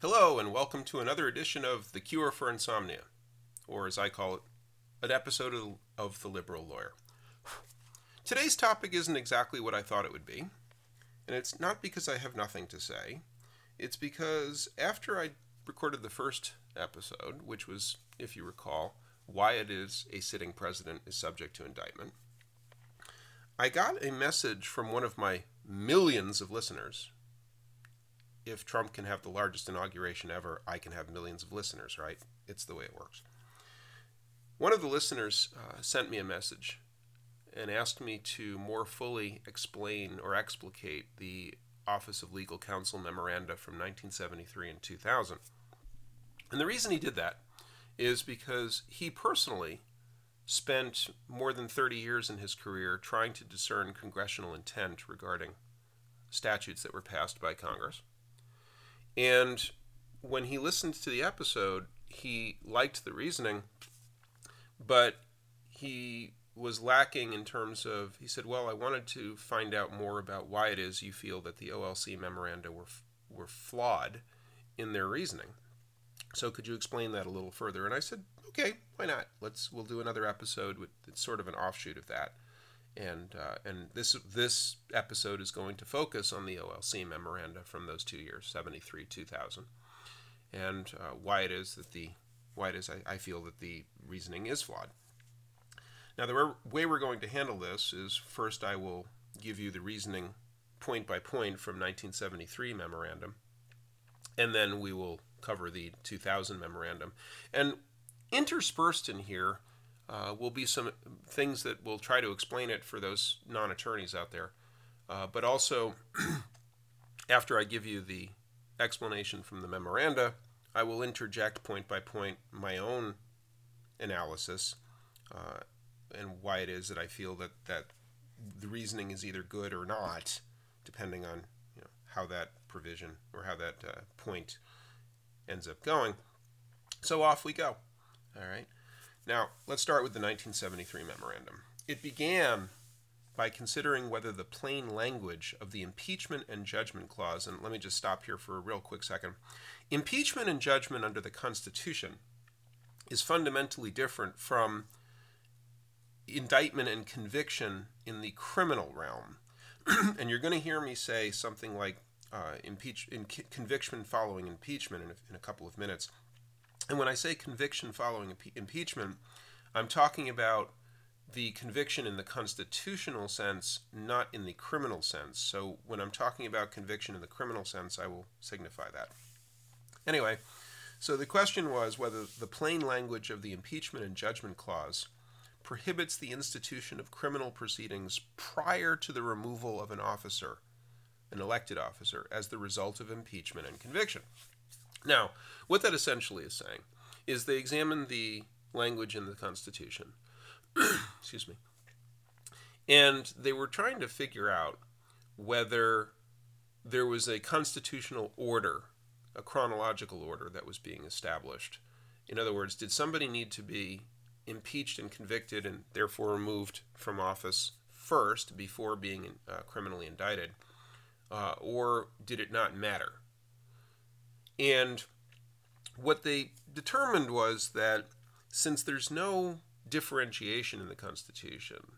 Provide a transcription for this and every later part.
Hello, and welcome to another edition of The Cure for Insomnia, or as I call it, an episode of, The Liberal Lawyer. Today's topic isn't exactly what I thought it would be, and it's not because I have nothing to say. It's because after I recorded the first episode, which was, if you recall, why it is a sitting president is subject to indictment, I got a message from one of my millions of listeners. If Trump can have the largest inauguration ever, I can have millions of listeners, right? It's the way it works. One of the listeners uh, sent me a message and asked me to more fully explain or explicate the Office of Legal Counsel memoranda from 1973 and 2000. And the reason he did that is because he personally spent more than 30 years in his career trying to discern congressional intent regarding statutes that were passed by Congress. And when he listened to the episode, he liked the reasoning, but he was lacking in terms of he said, "Well, I wanted to find out more about why it is you feel that the OLC memoranda were were flawed in their reasoning." So could you explain that a little further? And I said, "Okay, why not? Let's we'll do another episode with it's sort of an offshoot of that." And uh, and this this episode is going to focus on the OLC memoranda from those two years, 73 2000, and uh, why it is that the why it is I, I feel that the reasoning is flawed. Now, the way we're going to handle this is first I will give you the reasoning point by point from 1973 memorandum, and then we will cover the 2000 memorandum. And interspersed in here uh, will be some things that will try to explain it for those non attorneys out there. Uh, but also, after I give you the explanation from the memoranda, I will interject point by point my own analysis uh, and why it is that I feel that, that the reasoning is either good or not, depending on you know, how that provision or how that uh, point ends up going. So off we go. All right. Now, let's start with the 1973 memorandum. It began by considering whether the plain language of the impeachment and judgment clause, and let me just stop here for a real quick second. Impeachment and judgment under the Constitution is fundamentally different from indictment and conviction in the criminal realm. and you're going to hear me say something like uh, impeach, in conviction following impeachment in a, in a, couple of minutes. And when I say conviction following impe- impeachment, I'm talking about the conviction in the constitutional sense, not in the criminal sense. So when I'm talking about conviction in the criminal sense, I will signify that. Anyway, so the question was whether the plain language of the impeachment and judgment clause prohibits the institution of criminal proceedings prior to the removal of an officer, an elected officer, as the result of impeachment and conviction. Now, what that essentially is saying is they examine the language in the Constitution, excuse me, and they were trying to figure out whether there was a constitutional order, a chronological order that was being established. In other words, did somebody need to be impeached and convicted and therefore removed from office first before being uh, criminally indicted? Uh, or did it not matter? And what they determined was that since there's no differentiation in the Constitution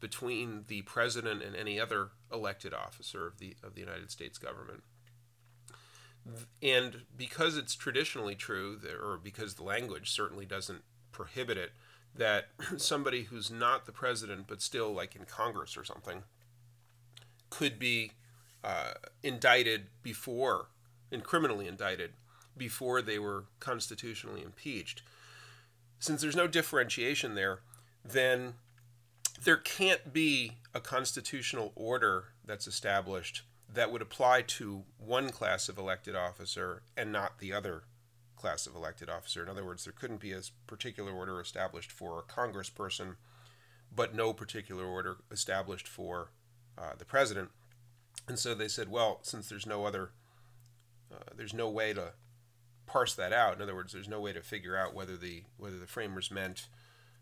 between the president and any other elected officer of the of the United States government, and because it's traditionally true, or because the language certainly doesn't prohibit it, that somebody who's not the president but still like in Congress or something could be uh, indicted before and criminally indicted before they were constitutionally impeached. Since there's no differentiation there, then there can't be a constitutional order that's established that would apply to one class of elected officer and not the other class of elected officer. In other words, there couldn't be a particular order established for a congressperson, but no particular order established for uh, the president. And so they said, well, since there's no other, uh, there's no way to parse that out. In other words, there's no way to figure out whether the whether the framers meant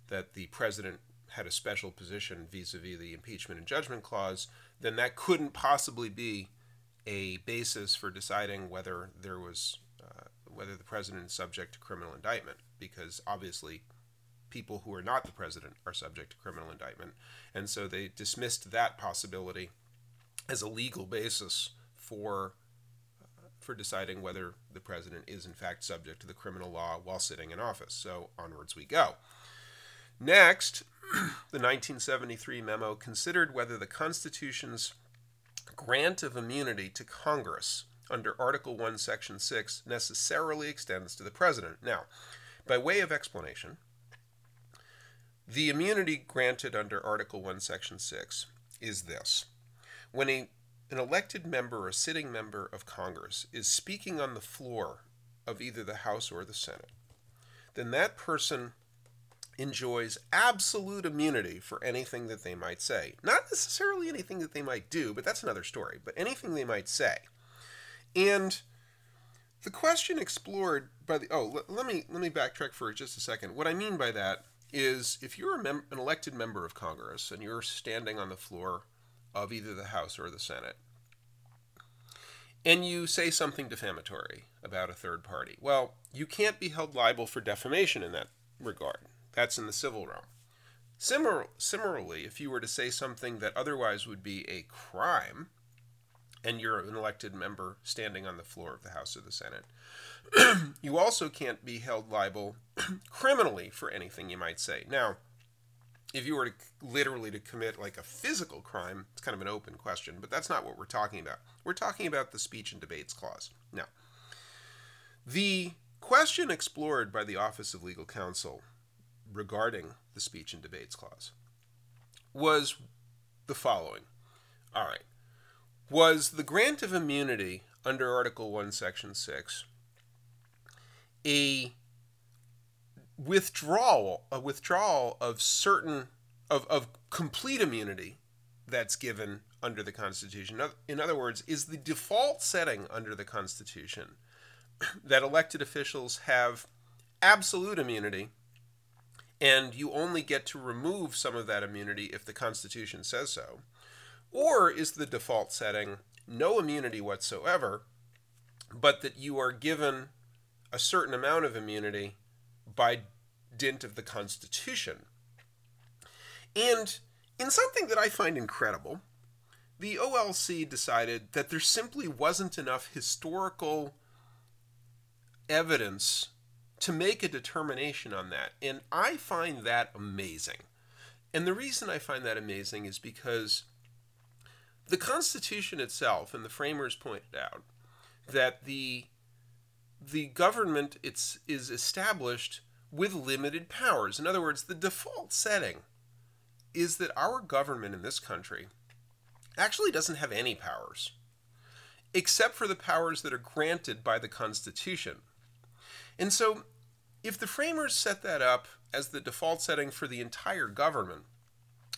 that the president had a special position vis-a-vis the impeachment and judgment clause. Then that couldn't possibly be a basis for deciding whether there was uh, whether the president is subject to criminal indictment, because obviously people who are not the president are subject to criminal indictment. And so they dismissed that possibility as a legal basis for for deciding whether the president is in fact subject to the criminal law while sitting in office. So onwards we go. Next, the 1973 memo considered whether the Constitution's grant of immunity to Congress under Article 1, Section 6 necessarily extends to the President. Now, by way of explanation, the immunity granted under Article 1, Section 6 is this. When a, an elected member or sitting member of Congress is speaking on the floor of either the House or the Senate, then that person enjoys absolute immunity for anything that they might say. Not necessarily anything that they might do, but that's another story, but anything they might say. And the question explored by the oh let, let me let me backtrack for just a second. What I mean by that is if you're mem- an elected member of Congress and you're standing on the floor of either the House or the Senate and you say something defamatory about a third party, well, you can't be held liable for defamation in that regard. That's in the civil realm. Similar, similarly, if you were to say something that otherwise would be a crime, and you're an elected member standing on the floor of the House or the Senate, you also can't be held liable criminally for anything you might say. Now, if you were to literally to commit like a physical crime, it's kind of an open question, but that's not what we're talking about. We're talking about the speech and debates clause. Now, the question explored by the Office of Legal Counsel regarding the speech and debates clause was the following. All right. Was the grant of immunity under Article 1, Section 6 a withdrawal, a withdrawal of certain, of, of complete immunity that's given under the Constitution? In other words, is the default setting under the Constitution that elected officials have absolute immunity and you only get to remove some of that immunity if the Constitution says so? Or is the default setting no immunity whatsoever, but that you are given a certain amount of immunity by dint of the Constitution? And in something that I find incredible, the OLC decided that there simply wasn't enough historical evidence to make a determination on that. And I find that amazing. And the reason I find that amazing is because the Constitution itself and the framers pointed out that the the government it's, is established with limited powers. In other words, the default setting is that our government in this country actually doesn't have any powers, except for the powers that are granted by the Constitution. And so, if the framers set that up as the default setting for the entire government,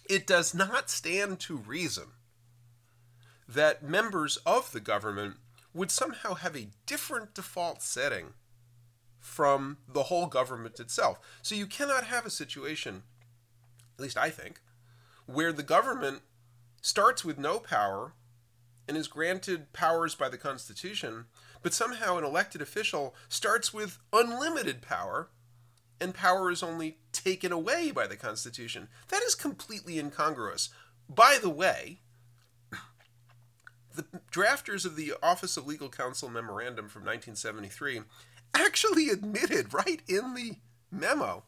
it does not stand to reason that members of the government would somehow have a different default setting from the whole government itself. So you cannot have a situation, at least I think, where the government starts with no power and is granted powers by the Constitution, but somehow an elected official starts with unlimited power and power is only taken away by the Constitution. That is completely incongruous. By the way, the drafters of the Office of Legal Counsel memorandum from 1973 actually admitted right in the memo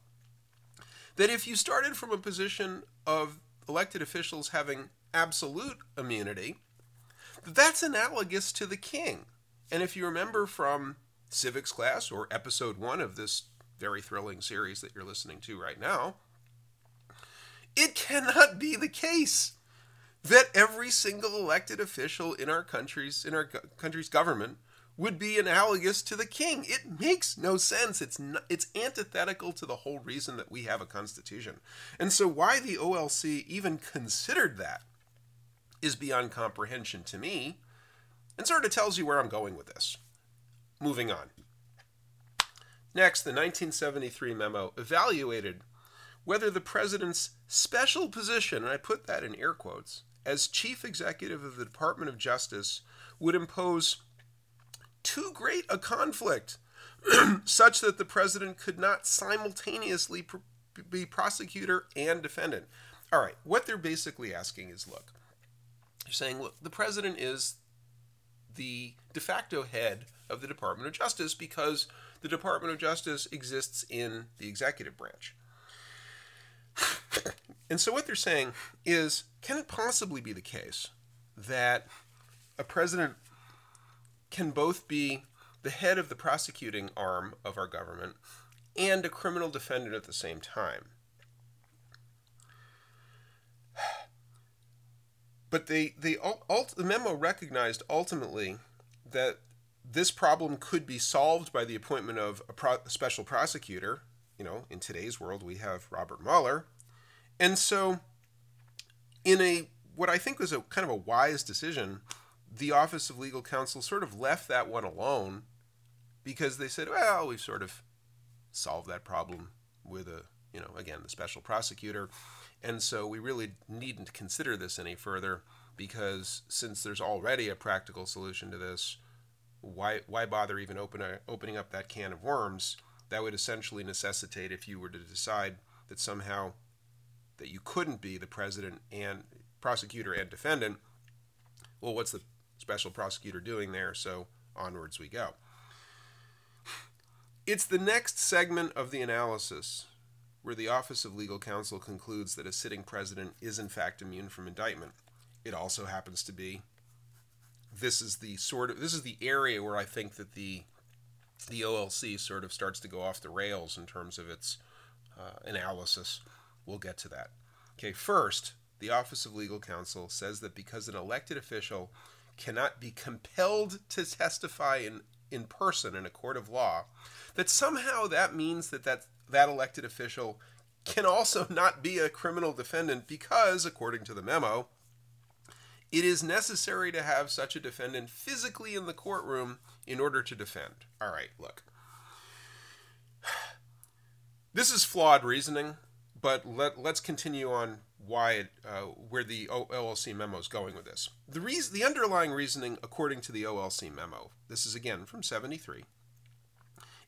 that if you started from a position of elected officials having absolute immunity, that's analogous to the king. And if you remember from civics class or episode one of this very thrilling series that you're listening to right now, it cannot be the case that every single elected official in our country's in our country's government would be analogous to the king. It makes no sense. It's not, it's antithetical to the whole reason that we have a constitution. And so why the OLC even considered that is beyond comprehension to me and sort of tells you where I'm going with this. Moving on. Next, the 1973 memo evaluated whether the president's special position, and I put that in air quotes, as chief executive of the Department of Justice would impose too great a conflict such that the president could not simultaneously pr- be prosecutor and defendant. All right, what they're basically asking is look, they're saying, look, the president is the de facto head of the Department of Justice because the Department of Justice exists in the executive branch. And so what they're saying is can it possibly be the case that a president can both be the head of the prosecuting arm of our government and a criminal defendant at the same time? But they, they ult, the memo recognized ultimately that this problem could be solved by the appointment of a, pro, a special prosecutor. You know, in today's world, we have Robert Mueller. And so, in a what I think was a kind of a wise decision, the Office of Legal Counsel sort of left that one alone because they said, well, we've sort of solved that problem with a, you know, again, the special prosecutor. And so we really needn't consider this any further because since there's already a practical solution to this, why why bother even open a, opening up that can of worms? That would essentially necessitate if you were to decide that somehow that you couldn't be the president and prosecutor and defendant. Well, what's the special prosecutor doing there? So onwards we go. It's the next segment of the analysis where the Office of Legal Counsel concludes that a sitting president is in fact immune from indictment. It also happens to be this is the sort of this is the area where I think that the the OLC sort of starts to go off the rails in terms of its uh, analysis. We'll get to that. Okay, first, the Office of Legal Counsel says that because an elected official cannot be compelled to testify in, in person in a court of law, that somehow that means that that that elected official can also not be a criminal defendant because, according to the memo, it is necessary to have such a defendant physically in the courtroom in order to defend. All right, look. This is flawed reasoning, but let, let's continue on why it, uh, where the OLC memo is going with this. The reason, the underlying reasoning, according to the OLC memo, this is again from 73,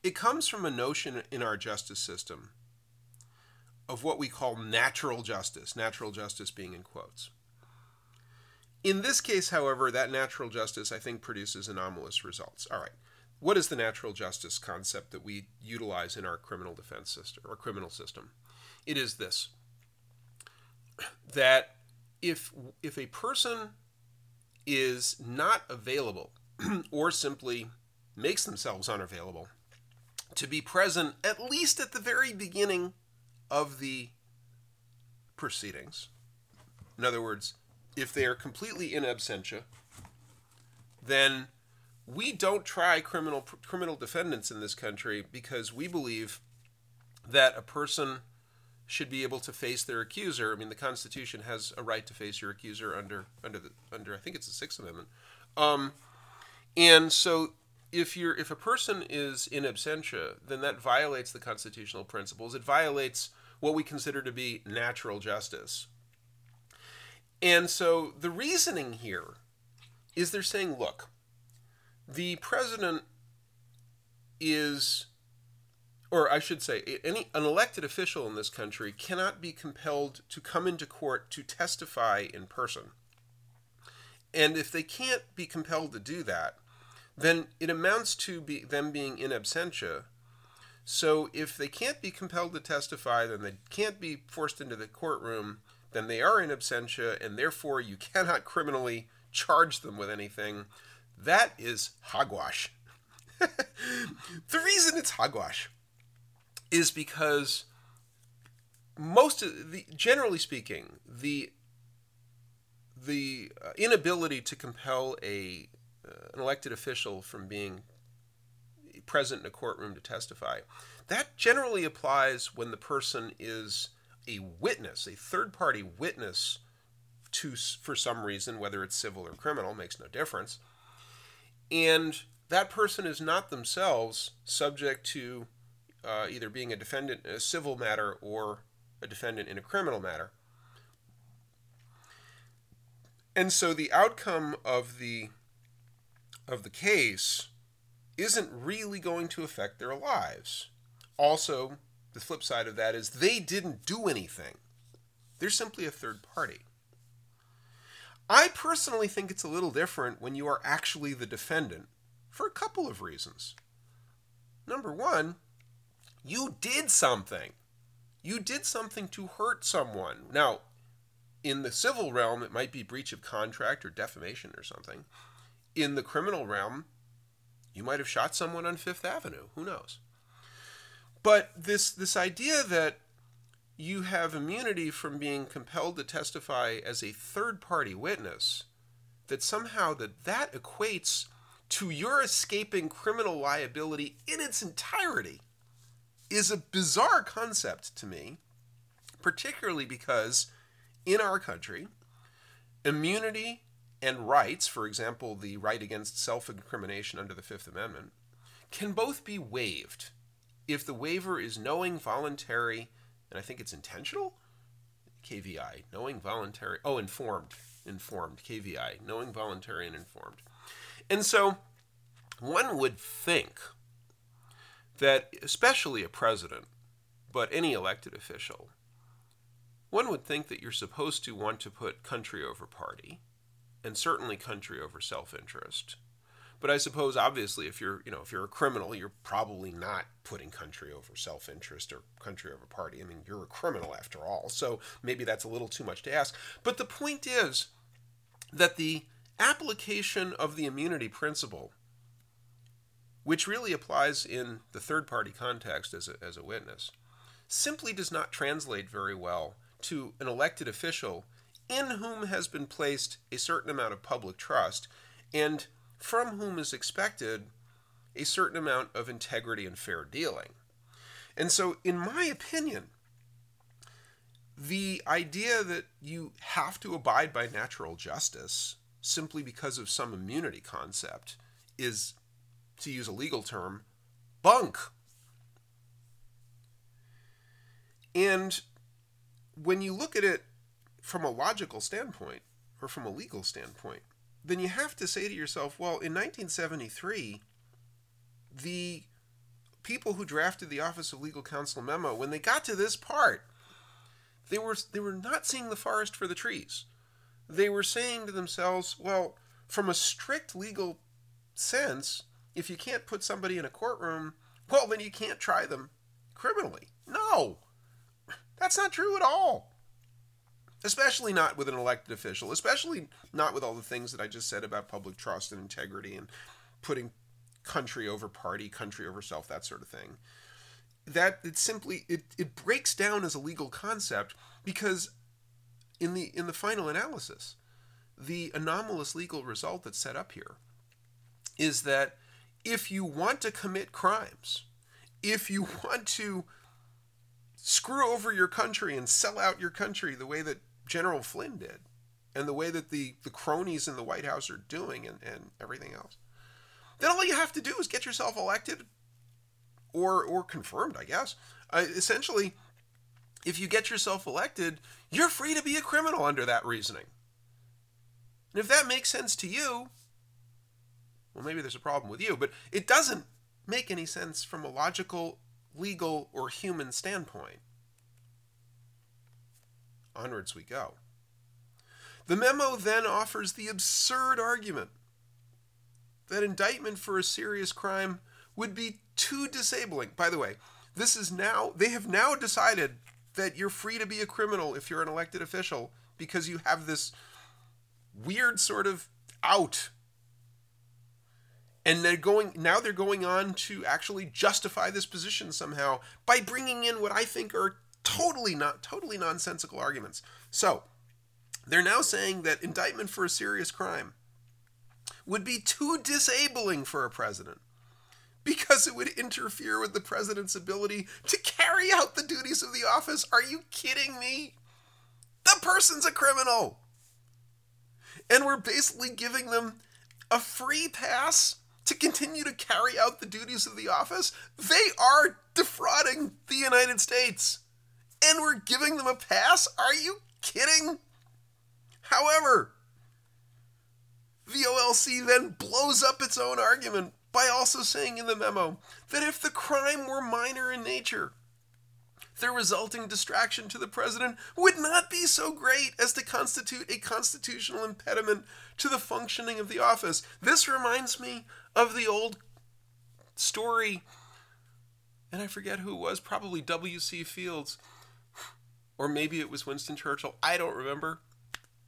it comes from a notion in our justice system of what we call natural justice, natural justice being in quotes. In this case, however, that natural justice, I think, produces anomalous results. All right. What is the natural justice concept that we utilize in our criminal defense system or criminal system? It is this that if if a person is not available or simply makes themselves unavailable to be present at least at the very beginning of the proceedings. In other words, if they are completely in absentia, then we don't try criminal criminal defendants in this country because we believe that a person should be able to face their accuser. I mean, the Constitution has a right to face your accuser under under the under I think it's the Sixth Amendment, um, and so if you're if a person is in absentia, then that violates the constitutional principles. It violates what we consider to be natural justice. And so the reasoning here is they're saying, look, the president is or I should say, any an elected official in this country cannot be compelled to come into court to testify in person. And if they can't be compelled to do that, then it amounts to be, them being in absentia. So if they can't be compelled to testify, then they can't be forced into the courtroom, then they are in absentia, and therefore you cannot criminally charge them with anything. That is hogwash. the reason it's hogwash is because most of the generally speaking the the inability to compel a uh, an elected official from being present in a courtroom to testify. That generally applies when the person is a witness, a third party witness to for some reason whether it's civil or criminal makes no difference. And that person is not themselves subject to uh, either being a defendant in a civil matter or a defendant in a criminal matter. And so the outcome of the of the case isn't really going to affect their lives. Also, the flip side of that is they didn't do anything. They're simply a third party. I personally think it's a little different when you are actually the defendant for a couple of reasons. Number one, you did something. You did something to hurt someone. Now, in the civil realm, it might be breach of contract or defamation or something. In the criminal realm, you might have shot someone on Fifth Avenue. Who knows? But this this idea that you have immunity from being compelled to testify as a third party witness, that somehow that that equates to your escaping criminal liability in its entirety is a bizarre concept to me, particularly because in our country, immunity and rights, for example, the right against self incrimination under the Fifth Amendment, can both be waived if the waiver is knowing, voluntary, and I think it's intentional. KVI, knowing, voluntary, oh, informed, informed, KVI, knowing, voluntary, and informed. And so one would think that, especially a president, but any elected official, one would think that you're supposed to want to put country over party, and certainly country over self interest. But I suppose, obviously, if you're, you know, if you're a criminal, you're probably not putting country over self-interest or country over party. I mean, you're a criminal after all, so maybe that's a little too much to ask. But the point is that the application of the immunity principle, which really applies in the third-party context as a, as a witness, simply does not translate very well to an elected official in whom has been placed a certain amount of public trust and from whom is expected a certain amount of integrity and fair dealing. And so, in my opinion, the idea that you have to abide by natural justice simply because of some immunity concept is, to use a legal term, bunk. And when you look at it from a logical standpoint or from a legal standpoint, then you have to say to yourself, well, in 1973, the people who drafted the Office of Legal Counsel memo, when they got to this part, they were they were not seeing the forest for the trees. They were saying to themselves, well, from a strict legal sense, if you can't put somebody in a courtroom, well, then you can't try them criminally. No, that's not true at all especially not with an elected official, especially not with all the things that I just said about public trust and integrity and putting country over party, country over self, that sort of thing. That it simply it, it breaks down as a legal concept because in the in the final analysis, the anomalous legal result that's set up here is that if you want to commit crimes, if you want to screw over your country and sell out your country the way that General Flynn did and the way that the, the cronies in the White House are doing and, and everything else, then all you have to do is get yourself elected or, or confirmed, I guess. Uh, essentially, if you get yourself elected, you're free to be a criminal under that reasoning. And if that makes sense to you, well, maybe there's a problem with you, but it doesn't make any sense from a logical, legal, or human standpoint. Onwards we go. The memo then offers the absurd argument that indictment for a serious crime would be too disabling. By the way, this is now, they have now decided that you're free to be a criminal if you're an elected official because you have this weird sort of out. And they're going now they're going on to actually justify this position somehow by bringing in what I think are totally not totally nonsensical arguments. So, they're now saying that indictment for a serious crime would be too disabling for a president because it would interfere with the president's ability to carry out the duties of the office. Are you kidding me? The person's a criminal. And we're basically giving them a free pass to continue to carry out the duties of the office. They are defrauding the United States and we're giving them a pass? Are you kidding? However, the OLC then blows up its own argument by also saying in the memo that if the crime were minor in nature, the resulting distraction to the president would not be so great as to constitute a constitutional impediment to the functioning of the office. This reminds me of the old story, and I forget who it was, probably W.C. Fields, or maybe it was Winston Churchill, I don't remember,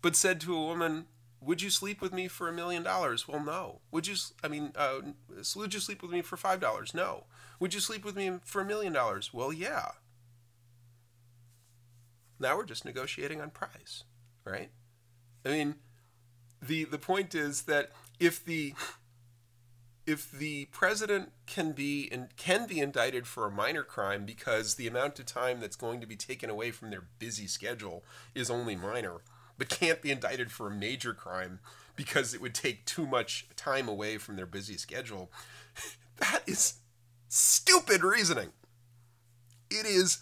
but said to a woman, would you sleep with me for a million dollars? Well, no. Would you? I mean, uh, would you sleep with me for five dollars? No. Would you sleep with me for a million dollars? Well, yeah. Now we're just negotiating on price, right? I mean, the the point is that if the if the president can be and can be indicted for a minor crime because the amount of time that's going to be taken away from their busy schedule is only minor, but can't be indicted for a major crime because it would take too much time away from their busy schedule, that is stupid reasoning. It is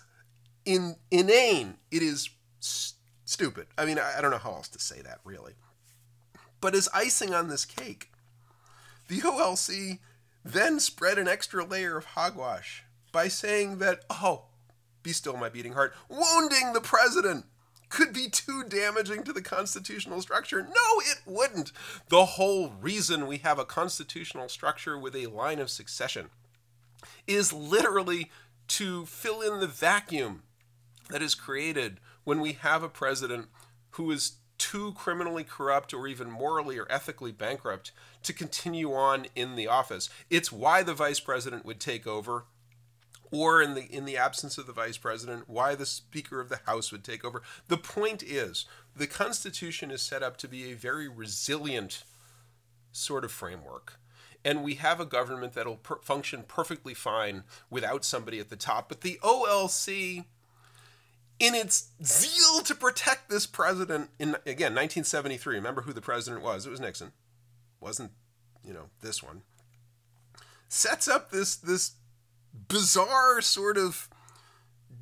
in, inane. It is st- stupid. I mean, I, I don't know how else to say that, really. But as icing on this cake, the OLC then spread an extra layer of hogwash by saying that, oh, be still my beating heart, wounding the president could be too damaging to the constitutional structure. No, it wouldn't. The whole reason we have a constitutional structure with a line of succession is literally to fill in the vacuum that is created when we have a president who is too criminally corrupt or even morally or ethically bankrupt to continue on in the office. It's why the vice president would take over or in the in the absence of the vice president why the speaker of the house would take over. The point is the constitution is set up to be a very resilient sort of framework and we have a government that'll per- function perfectly fine without somebody at the top. But the OLC, in its zeal to protect this president, in again 1973, remember who the president was? It was Nixon. Wasn't you know this one? Sets up this this bizarre sort of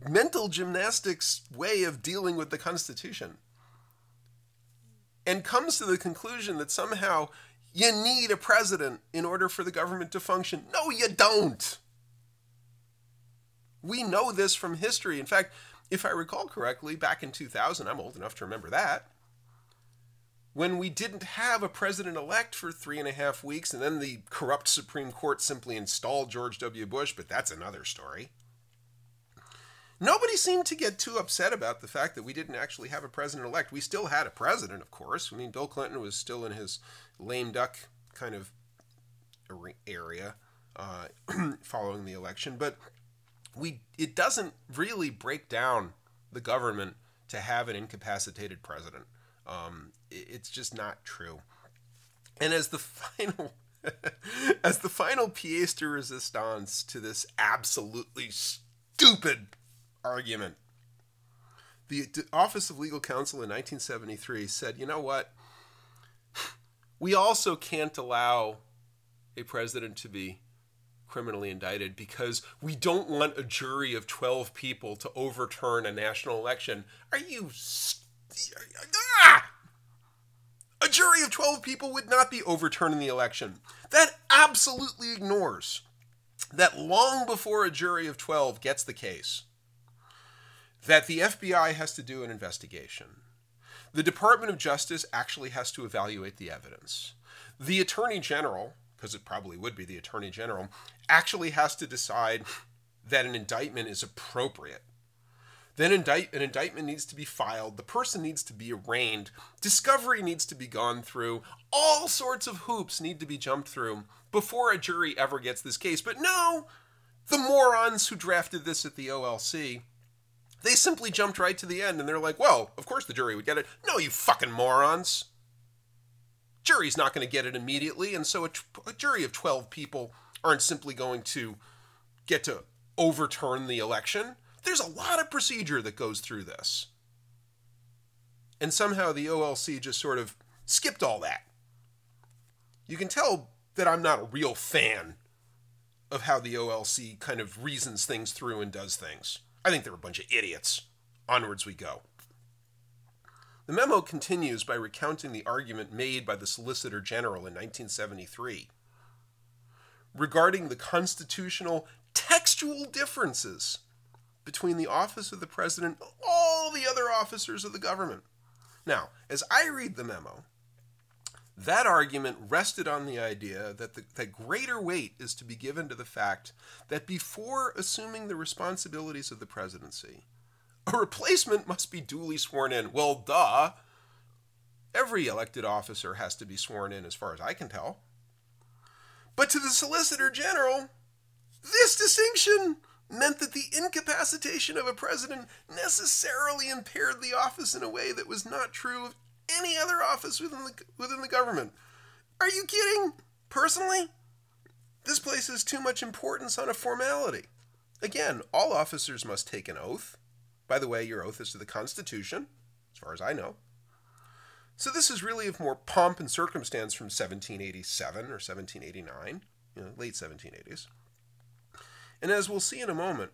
mental gymnastics way of dealing with the Constitution, and comes to the conclusion that somehow you need a president in order for the government to function. No, you don't. We know this from history. In fact, if I recall correctly, back in 2000, I'm old enough to remember that, when we didn't have a president elect for three and a half weeks, and then the corrupt Supreme Court simply installed George W. Bush, but that's another story. Nobody seemed to get too upset about the fact that we didn't actually have a president elect. We still had a president, of course. I mean, Bill Clinton was still in his lame duck kind of area uh, following the election, but we it doesn't really break down the government to have an incapacitated president. Um, it's just not true. And as the final as the final pièce de resistance to this absolutely stupid argument. The Office of Legal Counsel in 1973 said, you know what? We also can't allow a president to be criminally indicted because we don't want a jury of 12 people to overturn a national election. Are you. Ah! A jury of 12 people would not be overturning the election. That absolutely ignores that long before a jury of 12 gets the case, that the FBI has to do an investigation. The Department of Justice actually has to evaluate the evidence. The Attorney General, because it probably would be the Attorney General, actually has to decide that an indictment is appropriate. Then indict, an indictment needs to be filed, the person needs to be arraigned, discovery needs to be gone through, all sorts of hoops need to be jumped through before a jury ever gets this case. But no, the morons who drafted this at the OLC they simply jumped right to the end and they're like, well, of course the jury would get it. No, you fucking morons. Jury's not going to get it immediately, and so a, a jury of 12 people aren't simply going to get to overturn the election. There's a lot of procedure that goes through this. And somehow the OLC just sort of skipped all that. You can tell that I'm not a real fan of how the OLC kind of reasons things through and does things. I think they're a bunch of idiots. Onwards we go. The memo continues by recounting the argument made by the Solicitor General in 1973. regarding the constitutional textual differences between the office of the president and all the other officers of the government. Now, as I read the memo, that argument rested on the idea that, the, that greater weight is to be given to the fact that before assuming the responsibilities of the presidency, a replacement must be duly sworn in. Well, duh. Every elected officer has to be sworn in, as far as I can tell. But to the Solicitor General, this distinction meant that the incapacitation of a president necessarily impaired the office in a way that was not true of any other office within the, within the government. Are you kidding? Personally, this places too much importance on a formality. Again, all officers must take an oath. By the way, your oath is to the Constitution, as far as I know. So this is really of more pomp and circumstance from 1787 or 1789, you know, late 1780s. And as we'll see in a moment,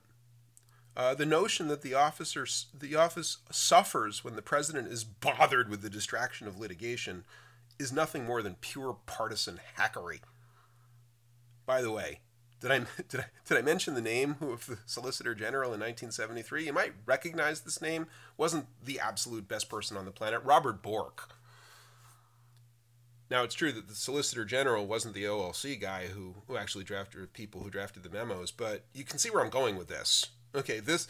uh, the notion that the officer, the office suffers when the president is bothered with the distraction of litigation is nothing more than pure partisan hackery. By the way, did I, did I, did I mention the name of the Solicitor General in 1973? You might recognize this name. Wasn't the absolute best person on the planet, Robert Bork. Now, it's true that the Solicitor General wasn't the OLC guy who, who actually drafted people who drafted the memos, but you can see where I'm going with this. Okay, this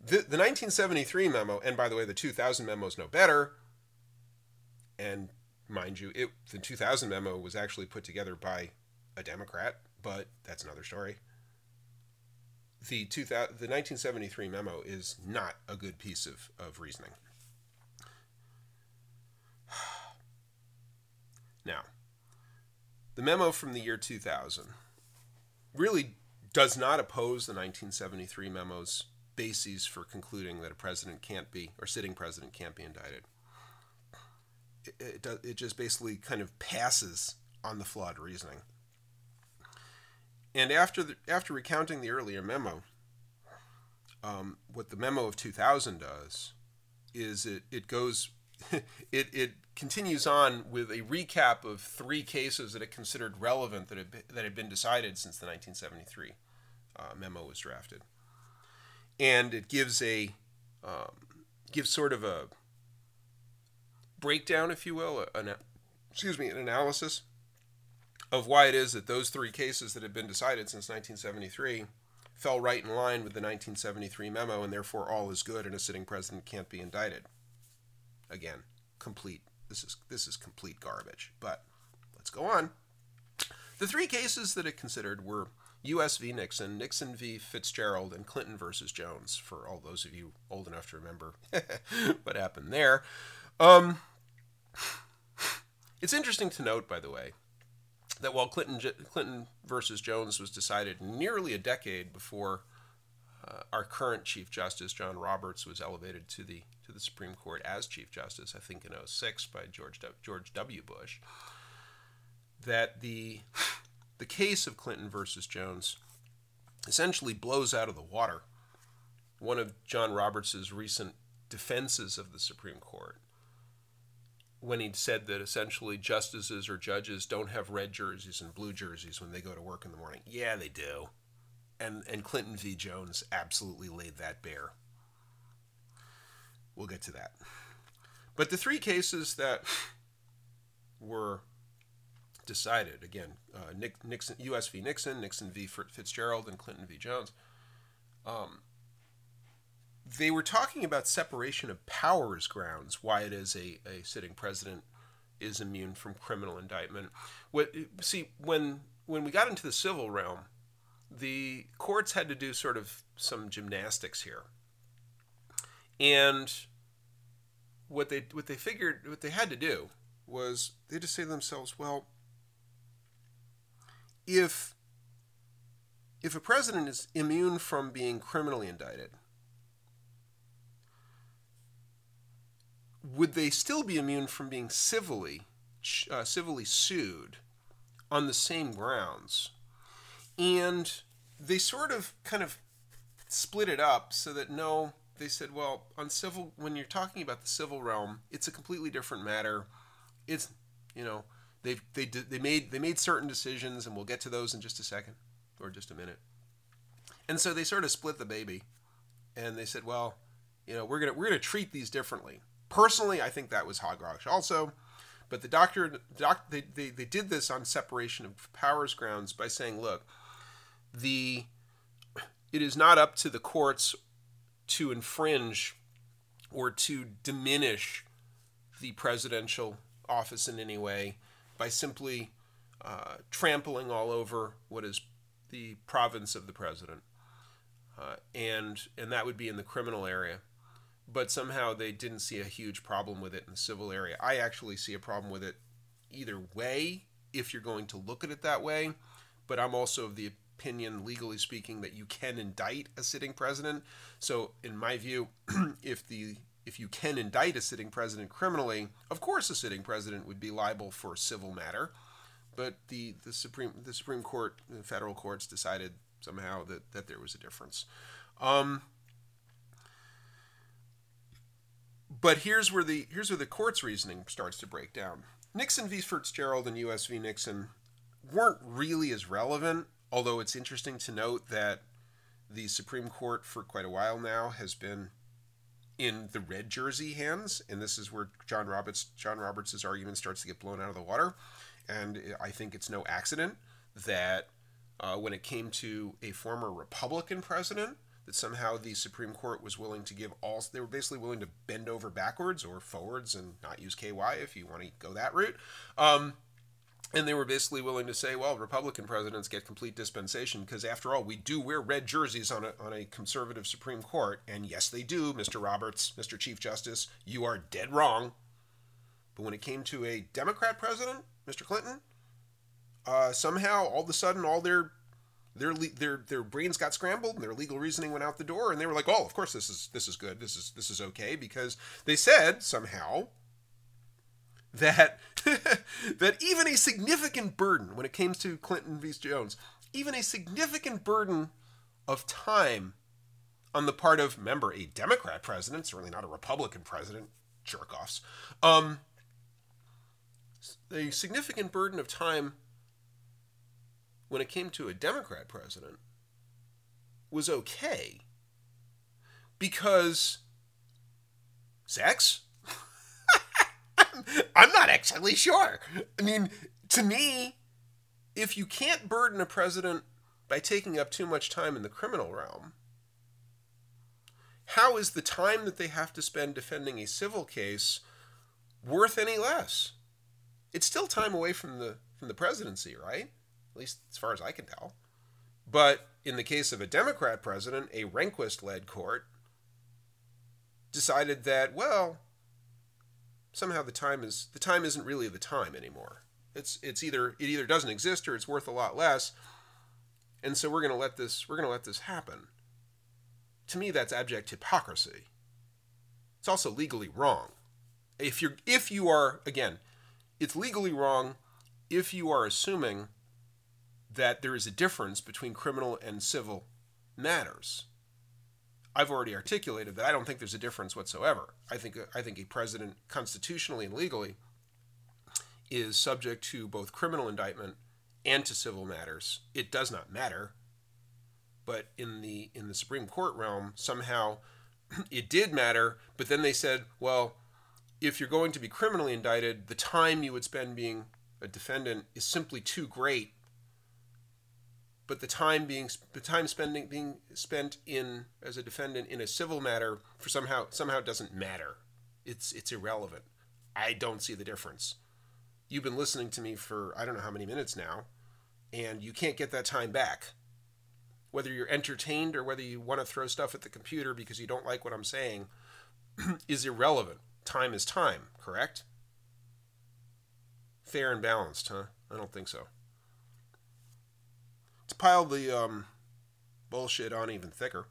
the, the 1973 memo, and by the way, the 2000 memo is no better. And mind you, it the 2000 memo was actually put together by a Democrat, but that's another story. The 2000, the 1973 memo is not a good piece of, of reasoning. Now, the memo from the year 2000 really does not oppose the 1973 memo's bases for concluding that a president can't be, or sitting president can't be indicted. It, it, it just basically kind of passes on the flawed reasoning. And after the, after recounting the earlier memo, um, what the memo of 2000 does is it, it goes it, it continues on with a recap of three cases that it considered relevant that had, that had been decided since the 1973 uh, memo was drafted. And it gives a um, gives sort of a breakdown, if you will, an, excuse me, an analysis of why it is that those three cases that had been decided since 1973 fell right in line with the 1973 memo, and therefore all is good and a sitting president can't be indicted. Again, complete. This is this is complete garbage. But let's go on. The three cases that it considered were U.S. v. Nixon, Nixon v. Fitzgerald, and Clinton versus Jones. For all those of you old enough to remember what happened there. Um, it's interesting to note, by the way, that while Clinton Clinton versus Jones was decided nearly a decade before uh, our current Chief Justice John Roberts was elevated to the to the Supreme Court as Chief Justice, I think in 06 by George w, George W. Bush, that the the case of Clinton versus Jones essentially blows out of the water one of John Roberts's recent defenses of the Supreme Court when he'd said that essentially justices or judges don't have red jerseys and blue jerseys when they go to work in the morning. Yeah, they do. And and Clinton v. Jones absolutely laid that bare. We'll get to that. But the three cases that were decided again, uh, Nixon, U.S. v. Nixon, Nixon v. Fitzgerald, and Clinton v. Jones. Um, they were talking about separation of powers grounds, why it is a, a sitting president is immune from criminal indictment. What see when when we got into the civil realm, the courts had to do sort of some gymnastics here. And what they what they figured what they had to do was they just say to themselves, well, if if a president is immune from being criminally indicted, would they still be immune from being civilly uh, civilly sued on the same grounds? And they sort of kind of split it up so that no, they said, well, on civil, when you're talking about the civil realm, it's a completely different matter. It's, you know, they they they made they made certain decisions, and we'll get to those in just a second or just a minute. And so they sort of split the baby, and they said, well, you know, we're gonna we're gonna treat these differently. Personally, I think that was hogwash also. But the doctor, doc, they, they, they did this on separation of powers grounds by saying, look, the it is not up to the courts to infringe or to diminish the presidential office in any way by simply uh, trampling all over what is the province of the president, uh, and and that would be in the criminal area but somehow they didn't see a huge problem with it in the civil area. I actually see a problem with it either way if you're going to look at it that way, but I'm also of the opinion, legally speaking, that you can indict a sitting president. So, in my view, if the if you can indict a sitting president criminally, of course a sitting president would be liable for a civil matter. But the, the Supreme the Supreme Court, the federal courts decided somehow that, that there was a difference. Um, But here's where the here's where the court's reasoning starts to break down. Nixon v. Fitzgerald and U.S. v. Nixon weren't really as relevant, although it's interesting to note that the Supreme Court for quite a while now has been in the red jersey hands, and this is where John Roberts John Roberts' argument starts to get blown out of the water. And I think it's no accident that uh, when it came to a former Republican president, that somehow the Supreme Court was willing to give all, they were basically willing to bend over backwards or forwards and not use KY if you want to go that route. Um, and they were basically willing to say, well, Republican presidents get complete dispensation because, after all, we do wear red jerseys on a, on a conservative Supreme Court. And yes, they do, Mr. Roberts, Mr. Chief Justice. You are dead wrong. But when it came to a Democrat president, Mr. Clinton, uh, somehow all of a sudden all their their their their brains got scrambled and their legal reasoning went out the door and they were like oh of course this is this is good this is this is okay because they said somehow that that even a significant burden when it came to Clinton v. Jones even a significant burden of time on the part of member a Democrat president certainly not a Republican president jerk offs um, a significant burden of time when it came to a Democrat president was okay because sex? I'm not actually sure. I mean, to me, if you can't burden a president by taking up too much time in the criminal realm, how is the time that they have to spend defending a civil case worth any less? It's still time away from the from the presidency, right? At least as far as I can tell. But in the case of a Democrat president, a Rehnquist led court decided that, well, somehow the time is the time isn't really the time anymore. It's it's either it either doesn't exist or it's worth a lot less. And so we're going to let this we're to let this happen. To me that's abject hypocrisy. It's also legally wrong. If you're if you are again, it's legally wrong if you are assuming that there is a difference between criminal and civil matters. I've already articulated that I don't think there's a difference whatsoever. I think I think a president constitutionally and legally is subject to both criminal indictment and to civil matters. It does not matter. But in the in the Supreme Court realm, somehow it did matter, but then they said, well, if you're going to be criminally indicted, the time you would spend being a defendant is simply too great but the time being the time spending being spent in as a defendant in a civil matter for somehow somehow doesn't matter. It's it's irrelevant. I don't see the difference. You've been listening to me for I don't know how many minutes now, and you can't get that time back. Whether you're entertained or whether you want to throw stuff at the computer because you don't like what I'm saying is irrelevant. Time is time, correct? Fair and balanced, huh? I don't think so to pile the um, bullshit on even thicker,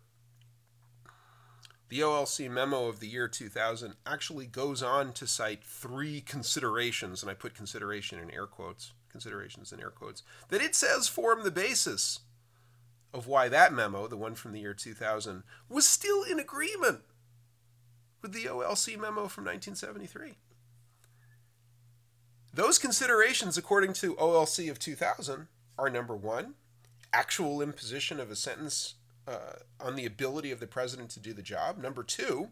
the OLC memo of the year 2000 actually goes on to cite three considerations, and I put consideration in air quotes, considerations in air quotes, that it says form the basis of why that memo, the one from the year 2000, was still in agreement with the OLC memo from 1973. Those considerations, according to OLC of 2000, are number one, actual imposition of a sentence uh, on the ability of the president to do the job. Number two,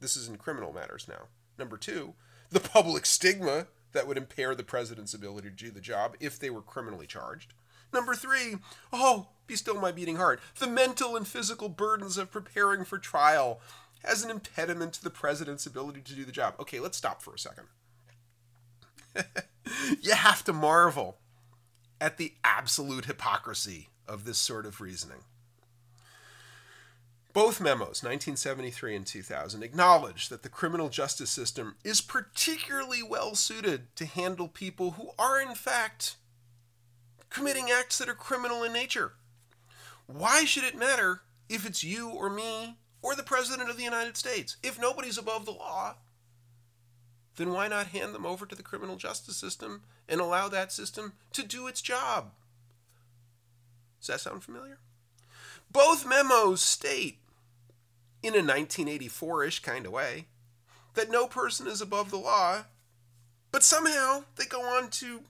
this is in criminal matters now. Number two, the public stigma that would impair the president's ability to do the job if they were criminally charged. Number three, oh, be still my beating heart, the mental and physical burdens of preparing for trial as an impediment to the president's ability to do the job. Okay, let's stop for a second. you have to marvel at the absolute hypocrisy of this sort of reasoning. Both memos, 1973 and 2000, acknowledge that the criminal justice system is particularly well suited to handle people who are, in fact, committing acts that are criminal in nature. Why should it matter if it's you or me or the President of the United States? If nobody's above the law, then why not hand them over to the criminal justice system and allow that system to do its job? Does that sound familiar? Both memos state, in a 1984 ish kind of way, that no person is above the law, but somehow they go on to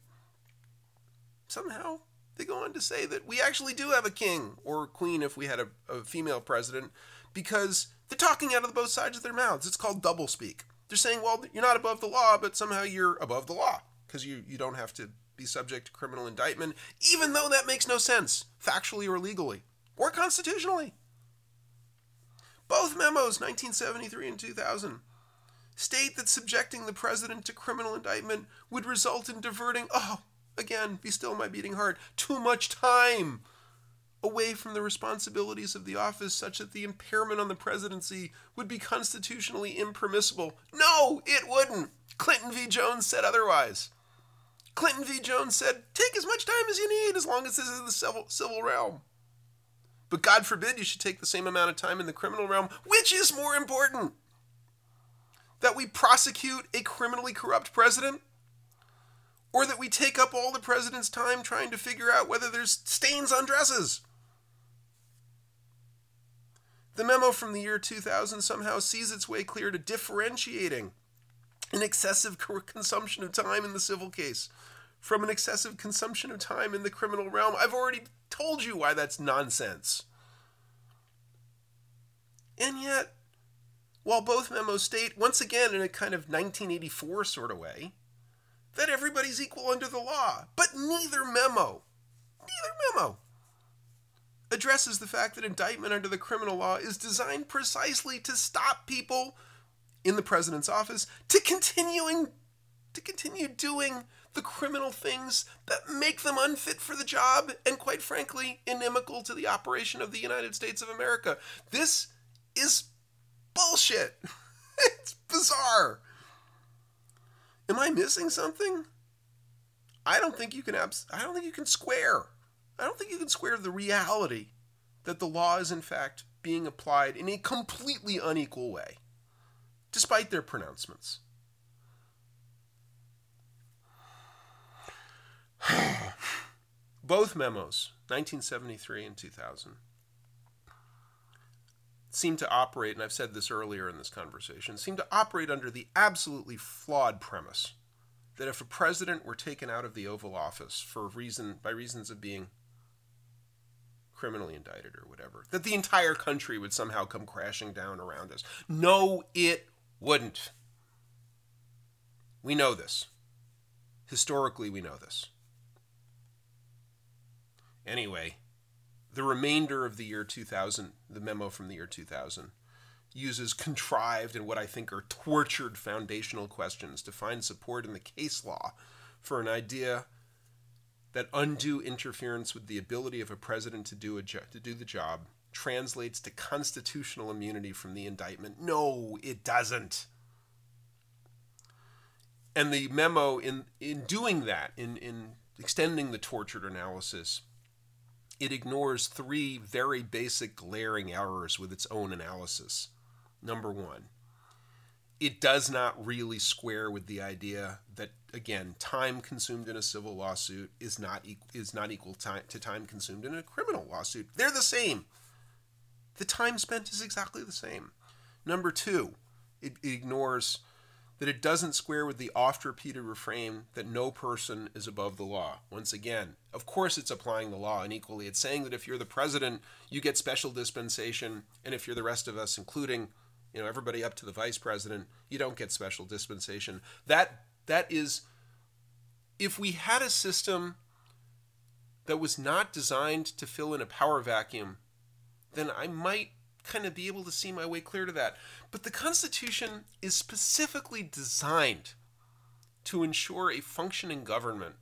somehow they go on to say that we actually do have a king or queen if we had a, a female president because they're talking out of both sides of their mouths. It's called doublespeak. They're saying, well, you're not above the law, but somehow you're above the law because you, you don't have to be subject to criminal indictment, even though that makes no sense, factually or legally, or constitutionally. Both memos, 1973 and 2000, state that subjecting the president to criminal indictment would result in diverting, oh, again, be still my beating heart, too much time away from the responsibilities of the office such that the impairment on the presidency would be constitutionally impermissible. No, it wouldn't. Clinton v. Jones said otherwise. Clinton v. Jones said, take as much time as you need as long as this is the civil, civil realm. But God forbid you should take the same amount of time in the criminal realm. Which is more important? That we prosecute a criminally corrupt president or that we take up all the president's time trying to figure out whether there's stains on dresses. The memo from the year 2000 somehow sees its way clear to differentiating an excessive consumption of time in the civil case from an excessive consumption of time in the criminal realm. I've already told you why that's nonsense. And yet, while both memos state, once again in a kind of 1984 sort of way, that everybody's equal under the law. But neither memo, neither memo, addresses the fact that indictment under the criminal law is designed precisely to stop people in the president's office to continuing to continue doing the criminal things that make them unfit for the job and quite frankly inimical to the operation of the United States of America. This is bullshit. it's bizarre. Am I missing something? I don't think you can abs- I don't think you can square. I don't think you can square the reality that the law is in fact being applied in a completely unequal way, despite their pronouncements. Both memos, 1973 and 2000, seem to operate, and I've said this earlier in this conversation, seem to operate under the absolutely flawed premise that if a president were taken out of the Oval Office for reason by reasons of being criminally indicted or whatever, that the entire country would somehow come crashing down around us. No, it wouldn't. We know this. Historically, we know this. Anyway, the remainder of the year 2000, the memo from the year 2000, uses contrived and what I think are tortured foundational questions to find support in the case law for an idea that undue interference with the ability of a president to do a jo- to do the job translates to constitutional immunity from the indictment. No, it doesn't. And the memo in in doing that, in in extending the tortured analysis, it ignores three very basic glaring errors with its own analysis. Number one, it does not really square with the idea that again time consumed in a civil lawsuit is not e- is not equal time to time consumed in a criminal lawsuit. They're the same. The time spent is exactly the same. Number two, it, it ignores that it doesn't square with the oft repeated refrain that no person is above the law. Once again, of course, it's applying the law unequally. It's saying that if you're the president, you get special dispensation, and if you're the rest of us, including you know everybody up to the vice president, you don't get special dispensation. That that is, if we had a system that was not designed to fill in a power vacuum, then I might kind of be able to see my way clear to that. But the Constitution is specifically designed to ensure a functioning government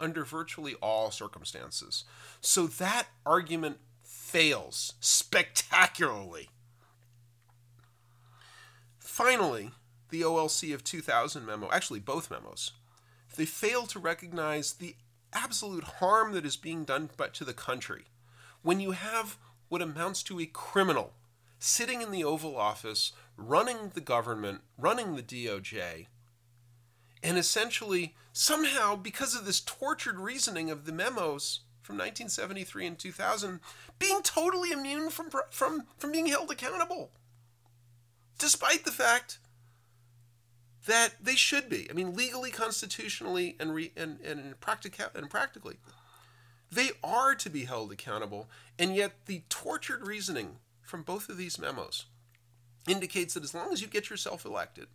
under virtually all circumstances. So that argument fails spectacularly. Finally, the OLC of 2000 memo, actually both memos, they fail to recognize the absolute harm that is being done but to the country when you have what amounts to a criminal sitting in the Oval Office, running the government, running the DOJ, and essentially, somehow, because of this tortured reasoning of the memos from 1973 and 2000, being totally immune from, from, from being held accountable. Despite the fact that they should be. I mean, legally, constitutionally, and, re, and, and, practica- and practically. They are to be held accountable, and yet the tortured reasoning from both of these memos indicates that as long as you get yourself elected,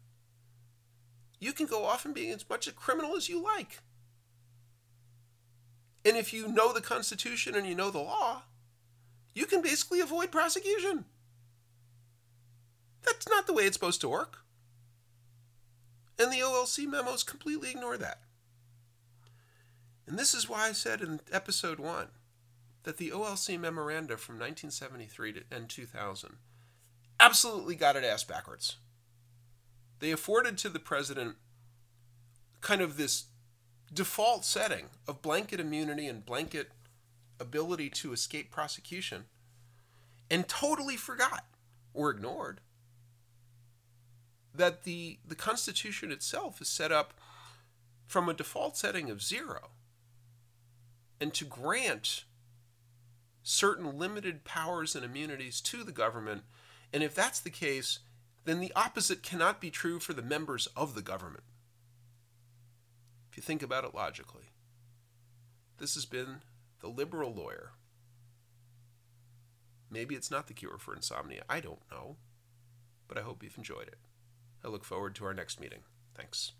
you can go off and be as much a criminal as you like. And if you know the Constitution and you know the law, you can basically avoid prosecution. That's not the way it's supposed to work. And the OLC memos completely ignore that. And this is why I said in episode one that the OLC memoranda from 1973 to, and 2000 absolutely got it ass backwards. They afforded to the president kind of this default setting of blanket immunity and blanket ability to escape prosecution and totally forgot or ignored that the, the Constitution itself is set up from a default setting of zero and to grant certain limited powers and immunities to the government. And if that's the case, then the opposite cannot be true for the members of the government. If you think about it logically, this has been the liberal lawyer. Maybe it's not the cure for insomnia. I don't know. But I hope you've enjoyed it. I look forward to our next meeting. Thanks.